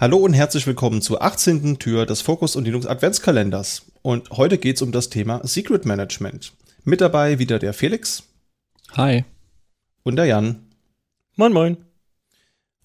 Hallo und herzlich willkommen zur 18. Tür des Fokus und Linux Adventskalenders. Und heute geht es um das Thema Secret Management. Mit dabei wieder der Felix. Hi. Und der Jan. Moin, moin.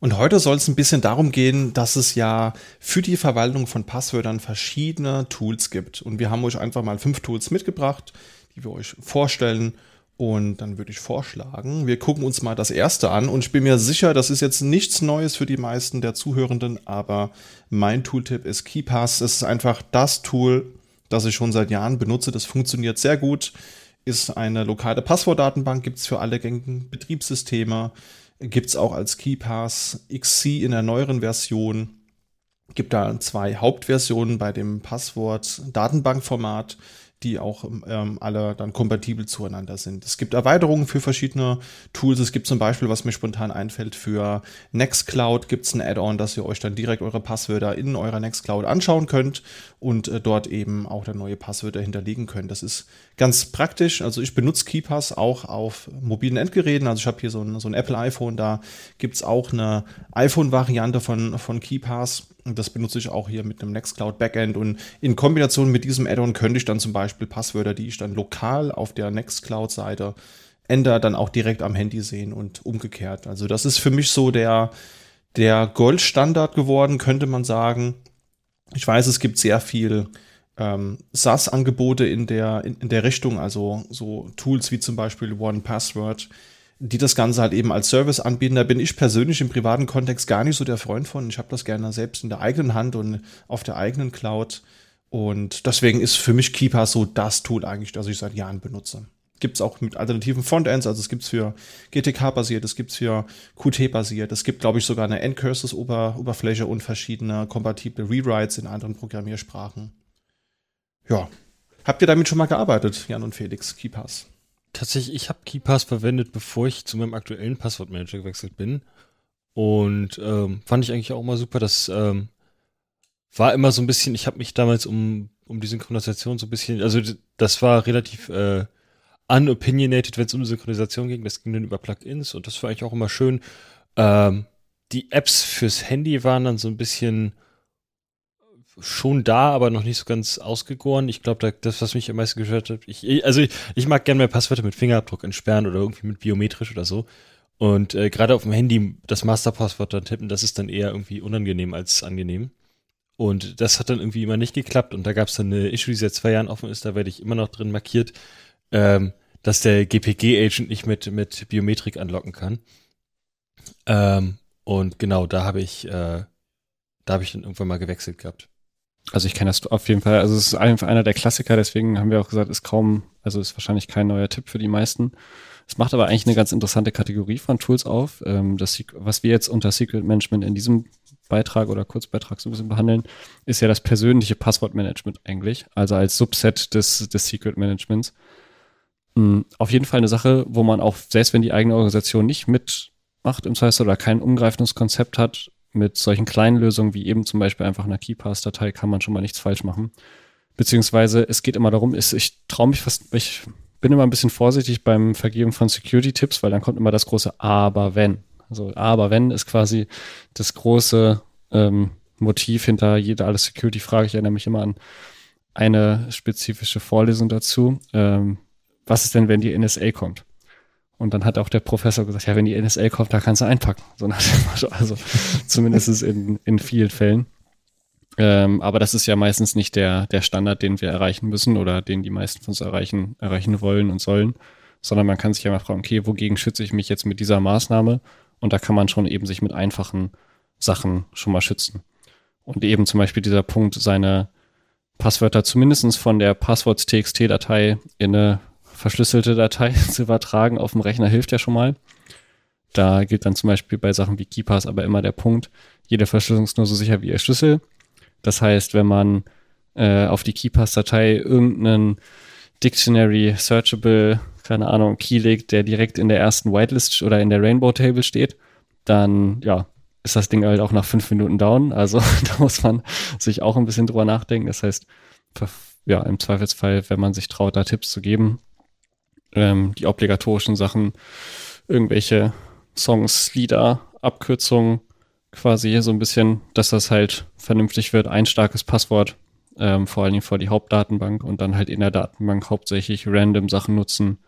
Und heute soll es ein bisschen darum gehen, dass es ja für die Verwaltung von Passwörtern verschiedene Tools gibt. Und wir haben euch einfach mal fünf Tools mitgebracht, die wir euch vorstellen und dann würde ich vorschlagen, wir gucken uns mal das erste an. Und ich bin mir sicher, das ist jetzt nichts Neues für die meisten der Zuhörenden, aber mein Tooltip ist KeyPass. Es ist einfach das Tool, das ich schon seit Jahren benutze. Das funktioniert sehr gut. Ist eine lokale Passwortdatenbank, gibt es für alle gängigen Betriebssysteme. Gibt es auch als KeyPass XC in der neueren Version. Gibt da zwei Hauptversionen bei dem Passwort-Datenbankformat die auch ähm, alle dann kompatibel zueinander sind. Es gibt Erweiterungen für verschiedene Tools. Es gibt zum Beispiel, was mir spontan einfällt, für Nextcloud gibt es ein Add-on, dass ihr euch dann direkt eure Passwörter in eurer Nextcloud anschauen könnt und äh, dort eben auch dann neue Passwörter hinterlegen könnt. Das ist ganz praktisch. Also ich benutze KeyPass auch auf mobilen Endgeräten. Also ich habe hier so ein, so ein Apple iPhone, da gibt es auch eine iPhone-Variante von, von KeyPass das benutze ich auch hier mit einem Nextcloud Backend. Und in Kombination mit diesem Add-on könnte ich dann zum Beispiel Passwörter, die ich dann lokal auf der Nextcloud-Seite ändere, dann auch direkt am Handy sehen und umgekehrt. Also das ist für mich so der, der Goldstandard geworden, könnte man sagen. Ich weiß, es gibt sehr viel ähm, SaaS-Angebote in der, in, in der Richtung, also so Tools wie zum Beispiel One Password, die das Ganze halt eben als Service anbieten. Da bin ich persönlich im privaten Kontext gar nicht so der Freund von. Ich habe das gerne selbst in der eigenen Hand und auf der eigenen Cloud. Und deswegen ist für mich Keeper so das Tool eigentlich, das ich seit Jahren benutze. Gibt es auch mit alternativen Frontends, also es gibt es für GTK-basiert, es gibt es für Qt-basiert, es gibt, glaube ich, sogar eine Endcurses-Oberfläche und verschiedene kompatible Rewrites in anderen Programmiersprachen. Ja. Habt ihr damit schon mal gearbeitet, Jan und Felix, KeyPass? Tatsächlich, ich habe KeyPass verwendet, bevor ich zu meinem aktuellen Passwortmanager gewechselt bin. Und ähm, fand ich eigentlich auch immer super. Das ähm, war immer so ein bisschen, ich habe mich damals um, um die Synchronisation so ein bisschen, also das war relativ äh, unopinionated, wenn es um Synchronisation ging. Das ging dann über Plugins und das war eigentlich auch immer schön. Ähm, die Apps fürs Handy waren dann so ein bisschen schon da, aber noch nicht so ganz ausgegoren. Ich glaube, da, das, was mich am meisten gestört hat, ich, also ich, ich mag gerne mehr Passwörter mit Fingerabdruck entsperren oder irgendwie mit biometrisch oder so. Und äh, gerade auf dem Handy das Masterpasswort dann tippen, das ist dann eher irgendwie unangenehm als angenehm. Und das hat dann irgendwie immer nicht geklappt. Und da gab es dann eine Issue, die seit zwei Jahren offen ist, da werde ich immer noch drin markiert, ähm, dass der GPG-Agent nicht mit, mit Biometrik anlocken kann. Ähm, und genau, da habe ich, äh, da habe ich dann irgendwann mal gewechselt gehabt. Also ich kenne das auf jeden Fall. Also es ist einfach einer der Klassiker, deswegen haben wir auch gesagt, ist kaum, also ist wahrscheinlich kein neuer Tipp für die meisten. Es macht aber eigentlich eine ganz interessante Kategorie von Tools auf. Ähm, das, was wir jetzt unter Secret Management in diesem Beitrag oder Kurzbeitrag so ein bisschen behandeln, ist ja das persönliche Passwortmanagement eigentlich, also als Subset des, des Secret Managements. Mhm, auf jeden Fall eine Sache, wo man auch, selbst wenn die eigene Organisation nicht mitmacht im Zweifel oder kein umgreifendes Konzept hat, mit solchen kleinen Lösungen wie eben zum Beispiel einfach einer KeyPass-Datei kann man schon mal nichts falsch machen. Beziehungsweise es geht immer darum, ist, ich traue mich fast, ich bin immer ein bisschen vorsichtig beim Vergeben von Security-Tipps, weil dann kommt immer das große Aber wenn. Also Aber wenn ist quasi das große ähm, Motiv hinter jeder alles Security-Frage. Ich erinnere mich immer an eine spezifische Vorlesung dazu. Ähm, was ist denn, wenn die NSA kommt? Und dann hat auch der Professor gesagt, ja, wenn die NSA kommt, da kannst du einpacken. So nach dem Motto. Also zumindest in, in vielen Fällen. Ähm, aber das ist ja meistens nicht der, der Standard, den wir erreichen müssen oder den die meisten von uns erreichen, erreichen wollen und sollen, sondern man kann sich ja mal fragen, okay, wogegen schütze ich mich jetzt mit dieser Maßnahme? Und da kann man schon eben sich mit einfachen Sachen schon mal schützen. Und eben zum Beispiel dieser Punkt, seine Passwörter zumindestens von der Passworts-TXT-Datei in eine verschlüsselte Datei zu übertragen auf dem Rechner hilft ja schon mal. Da gilt dann zum Beispiel bei Sachen wie KeyPass aber immer der Punkt, jede Verschlüsselung ist nur so sicher wie ihr Schlüssel. Das heißt, wenn man äh, auf die KeyPass-Datei irgendeinen Dictionary Searchable, keine Ahnung, Key legt, der direkt in der ersten Whitelist oder in der Rainbow Table steht, dann ja, ist das Ding halt auch nach fünf Minuten down. Also da muss man sich auch ein bisschen drüber nachdenken. Das heißt, ja, im Zweifelsfall, wenn man sich traut, da Tipps zu geben, ähm, die obligatorischen Sachen, irgendwelche Songs, Lieder, Abkürzungen, quasi so ein bisschen, dass das halt vernünftig wird. Ein starkes Passwort, ähm, vor allen Dingen vor die Hauptdatenbank und dann halt in der Datenbank hauptsächlich random Sachen nutzen,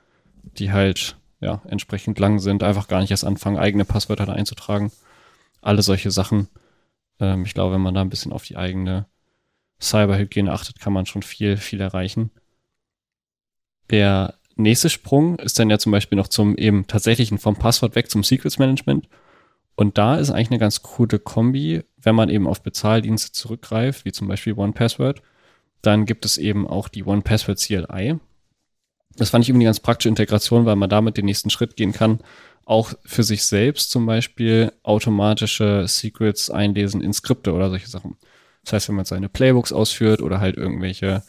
die halt ja entsprechend lang sind. Einfach gar nicht erst anfangen, eigene Passwörter da einzutragen. Alle solche Sachen. Ähm, ich glaube, wenn man da ein bisschen auf die eigene Cyberhygiene achtet, kann man schon viel, viel erreichen. Der nächste Sprung ist dann ja zum Beispiel noch zum eben tatsächlichen vom Passwort weg zum Secrets Management. Und da ist eigentlich eine ganz coole Kombi, wenn man eben auf Bezahldienste zurückgreift, wie zum Beispiel OnePassword. Dann gibt es eben auch die OnePassword CLI. Das fand ich irgendwie eine ganz praktische Integration, weil man damit den nächsten Schritt gehen kann. Auch für sich selbst zum Beispiel automatische Secrets einlesen in Skripte oder solche Sachen. Das heißt, wenn man seine Playbooks ausführt oder halt irgendwelche,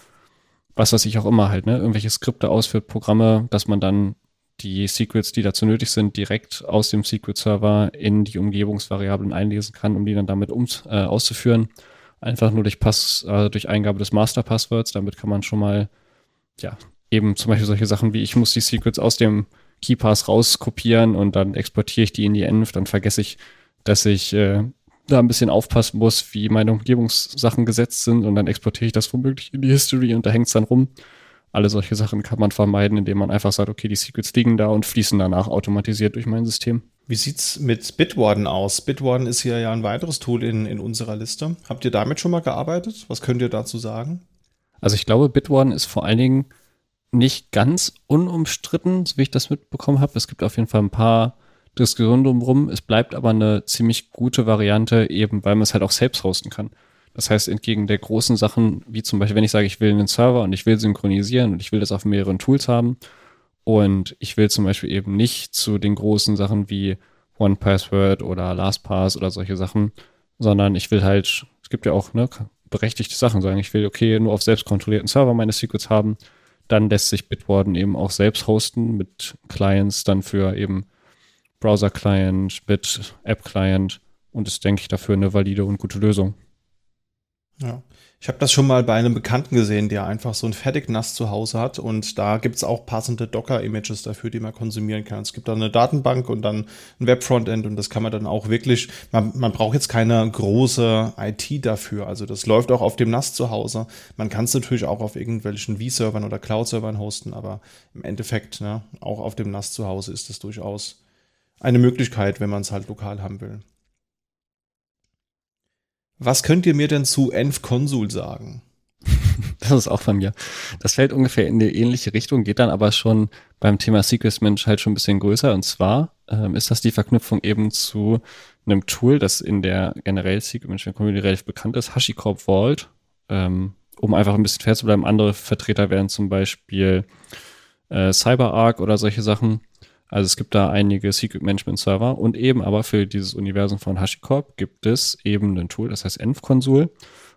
was weiß ich auch immer halt, ne, irgendwelche Skripte ausführt, Programme, dass man dann die Secrets, die dazu nötig sind, direkt aus dem Secret-Server in die Umgebungsvariablen einlesen kann, um die dann damit um, äh, auszuführen. Einfach nur durch Pass, äh, durch Eingabe des Master-Passwords. Damit kann man schon mal, ja, eben zum Beispiel solche Sachen wie, ich muss die Secrets aus dem KeyPass rauskopieren und dann exportiere ich die in die Env, dann vergesse ich, dass ich äh, da ein bisschen aufpassen muss, wie meine Umgebungssachen gesetzt sind und dann exportiere ich das womöglich in die History und da hängt es dann rum. Alle solche Sachen kann man vermeiden, indem man einfach sagt, okay, die Secrets liegen da und fließen danach automatisiert durch mein System. Wie sieht's mit Bitwarden aus? Bitwarden ist hier ja ein weiteres Tool in, in unserer Liste. Habt ihr damit schon mal gearbeitet? Was könnt ihr dazu sagen? Also ich glaube, Bitwarden ist vor allen Dingen nicht ganz unumstritten, so wie ich das mitbekommen habe. Es gibt auf jeden Fall ein paar Diskussionen drumherum. Es bleibt aber eine ziemlich gute Variante, eben weil man es halt auch selbst hosten kann. Das heißt, entgegen der großen Sachen, wie zum Beispiel, wenn ich sage, ich will einen Server und ich will synchronisieren und ich will das auf mehreren Tools haben und ich will zum Beispiel eben nicht zu den großen Sachen wie OnePassword oder LastPass oder solche Sachen, sondern ich will halt, es gibt ja auch ne, berechtigte Sachen, sagen, ich will okay nur auf selbstkontrollierten Server meine Secrets haben, dann lässt sich Bitwarden eben auch selbst hosten mit Clients dann für eben Browser-Client, mit App-Client und ist, denke ich, dafür eine valide und gute Lösung. Ja. Ich habe das schon mal bei einem Bekannten gesehen, der einfach so ein Fertig-NAS zu Hause hat und da gibt es auch passende Docker-Images dafür, die man konsumieren kann. Es gibt da eine Datenbank und dann ein Web-Frontend und das kann man dann auch wirklich, man, man braucht jetzt keine große IT dafür, also das läuft auch auf dem NAS zu Hause. Man kann es natürlich auch auf irgendwelchen V-Servern oder Cloud-Servern hosten, aber im Endeffekt, ne, auch auf dem NAS zu Hause ist das durchaus eine Möglichkeit, wenn man es halt lokal haben will. Was könnt ihr mir denn zu Env Consul sagen? Das ist auch von mir. Das fällt ungefähr in die ähnliche Richtung, geht dann aber schon beim Thema Secrets Management halt schon ein bisschen größer. Und zwar ähm, ist das die Verknüpfung eben zu einem Tool, das in der generell Secret Management Community relativ bekannt ist, HashiCorp Vault. Ähm, um einfach ein bisschen fair zu bleiben, andere Vertreter wären zum Beispiel äh, CyberArk oder solche Sachen. Also es gibt da einige Secret Management Server und eben aber für dieses Universum von HashiCorp gibt es eben ein Tool, das heißt Env-Konsul.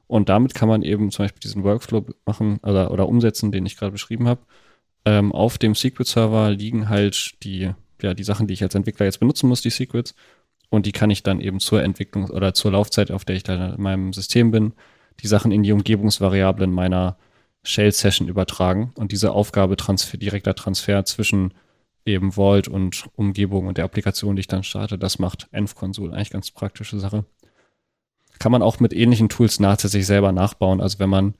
Und damit kann man eben zum Beispiel diesen Workflow machen oder, oder umsetzen, den ich gerade beschrieben habe. Ähm, auf dem Secret-Server liegen halt die, ja, die Sachen, die ich als Entwickler jetzt benutzen muss, die Secrets. Und die kann ich dann eben zur Entwicklung oder zur Laufzeit, auf der ich dann in meinem System bin, die Sachen in die Umgebungsvariablen meiner Shell-Session übertragen und diese Aufgabe transfer, direkter Transfer zwischen eben Vault und Umgebung und der Applikation, die ich dann starte, das macht Env-Konsul eigentlich ganz praktische Sache. Kann man auch mit ähnlichen Tools nachträglich selber nachbauen. Also wenn man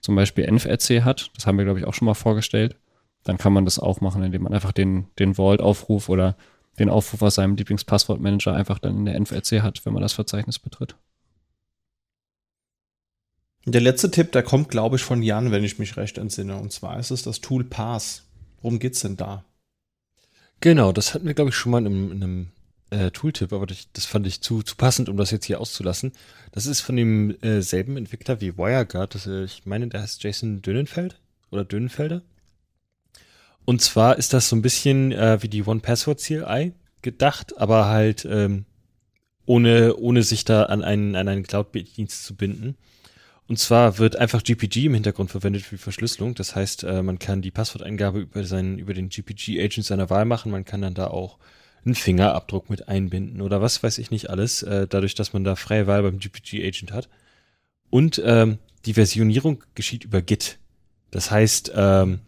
zum Beispiel env-rc hat, das haben wir glaube ich auch schon mal vorgestellt, dann kann man das auch machen, indem man einfach den, den Vault-Aufruf oder den Aufruf aus seinem Lieblingspasswortmanager einfach dann in der env-rc hat, wenn man das Verzeichnis betritt. Der letzte Tipp, der kommt, glaube ich, von Jan, wenn ich mich recht entsinne. Und zwar ist es das Tool Pass. Worum geht's denn da? Genau, das hatten wir, glaube ich, schon mal in einem, in einem äh, Tooltip, aber das, das, fand ich zu, zu passend, um das jetzt hier auszulassen. Das ist von demselben äh, Entwickler wie WireGuard. Das, äh, ich meine, der heißt Jason Dönenfeld oder Dönenfelder. Und zwar ist das so ein bisschen äh, wie die One-Password CLI gedacht, aber halt ähm, ohne, ohne sich da an einen, an einen Cloud-Dienst zu binden. Und zwar wird einfach GPG im Hintergrund verwendet für Verschlüsselung. Das heißt, äh, man kann die Passworteingabe über, seinen, über den GPG-Agent seiner Wahl machen. Man kann dann da auch einen Fingerabdruck mit einbinden oder was weiß ich nicht alles, äh, dadurch, dass man da freie Wahl beim GPG-Agent hat. Und ähm, die Versionierung geschieht über Git. Das heißt, ähm,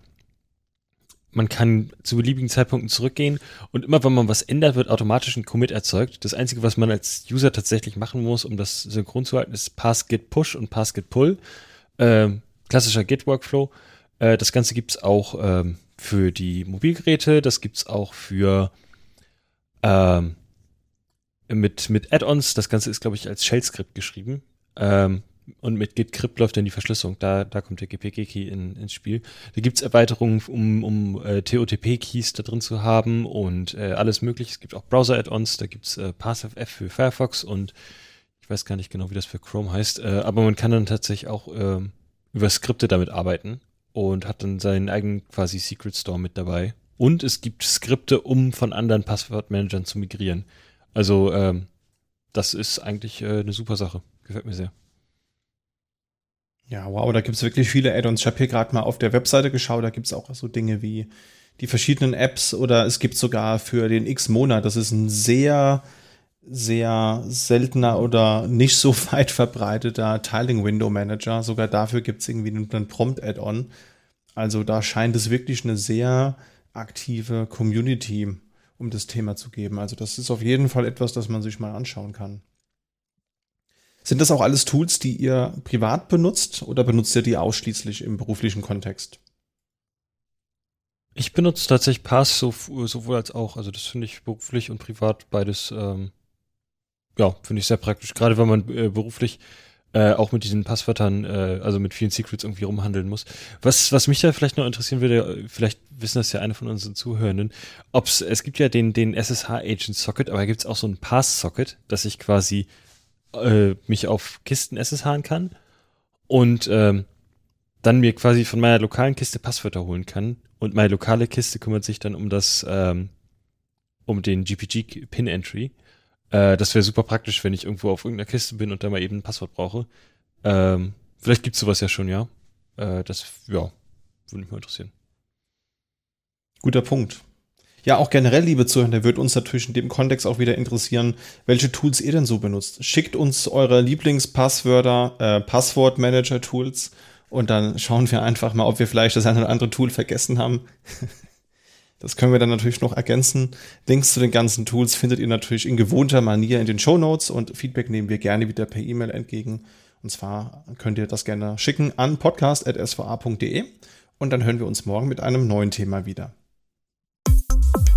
man kann zu beliebigen Zeitpunkten zurückgehen und immer wenn man was ändert, wird automatisch ein Commit erzeugt. Das Einzige, was man als User tatsächlich machen muss, um das synchron zu halten, ist Pass Git Push und Pass Git Pull. Ähm, klassischer Git Workflow. Äh, das Ganze gibt's auch ähm, für die Mobilgeräte, das gibt's auch für ähm, mit, mit Add-ons. Das Ganze ist, glaube ich, als Shell-Skript geschrieben. Ähm, und mit Git-Crypt läuft dann die Verschlüsselung. Da, da kommt der GPG-Key in, ins Spiel. Da gibt's Erweiterungen, um, um äh, TOTP-Keys da drin zu haben und äh, alles mögliche. Es gibt auch Browser-Add-ons, da gibt's äh, PassFF für Firefox und ich weiß gar nicht genau, wie das für Chrome heißt, äh, aber man kann dann tatsächlich auch äh, über Skripte damit arbeiten und hat dann seinen eigenen quasi Secret Store mit dabei. Und es gibt Skripte, um von anderen Passwortmanagern zu migrieren. Also ähm, das ist eigentlich äh, eine super Sache. Gefällt mir sehr. Ja, wow, da gibt es wirklich viele Add-ons. Ich habe hier gerade mal auf der Webseite geschaut, da gibt es auch so Dinge wie die verschiedenen Apps oder es gibt sogar für den X-Monat, das ist ein sehr, sehr seltener oder nicht so weit verbreiteter Tiling Window Manager. Sogar dafür gibt es irgendwie einen Prompt-Add-on. Also da scheint es wirklich eine sehr aktive Community um das Thema zu geben. Also das ist auf jeden Fall etwas, das man sich mal anschauen kann. Sind das auch alles Tools, die ihr privat benutzt oder benutzt ihr die ausschließlich im beruflichen Kontext? Ich benutze tatsächlich Pass sowohl als auch. Also das finde ich beruflich und privat beides, ähm, ja, finde ich sehr praktisch. Gerade wenn man äh, beruflich äh, auch mit diesen Passwörtern, äh, also mit vielen Secrets irgendwie rumhandeln muss. Was, was mich da vielleicht noch interessieren würde, vielleicht wissen das ja eine von unseren Zuhörenden, ob's, es gibt ja den, den SSH Agent Socket, aber gibt es auch so ein Pass Socket, dass ich quasi äh, mich auf Kisten SSHen kann und ähm, dann mir quasi von meiner lokalen Kiste Passwörter holen kann. Und meine lokale Kiste kümmert sich dann um das, ähm, um den GPG Pin Entry. Äh, das wäre super praktisch, wenn ich irgendwo auf irgendeiner Kiste bin und da mal eben ein Passwort brauche. Ähm, vielleicht gibt's sowas ja schon, ja. Äh, das, ja, würde mich mal interessieren. Guter Punkt. Ja, auch generell, liebe Zuhörer, wird uns natürlich in dem Kontext auch wieder interessieren, welche Tools ihr denn so benutzt. Schickt uns eure Lieblingspasswörter, äh, Passwortmanager-Tools und dann schauen wir einfach mal, ob wir vielleicht das eine oder andere Tool vergessen haben. Das können wir dann natürlich noch ergänzen. Links zu den ganzen Tools findet ihr natürlich in gewohnter Manier in den Show Notes und Feedback nehmen wir gerne wieder per E-Mail entgegen. Und zwar könnt ihr das gerne schicken an podcast.sva.de und dann hören wir uns morgen mit einem neuen Thema wieder. Música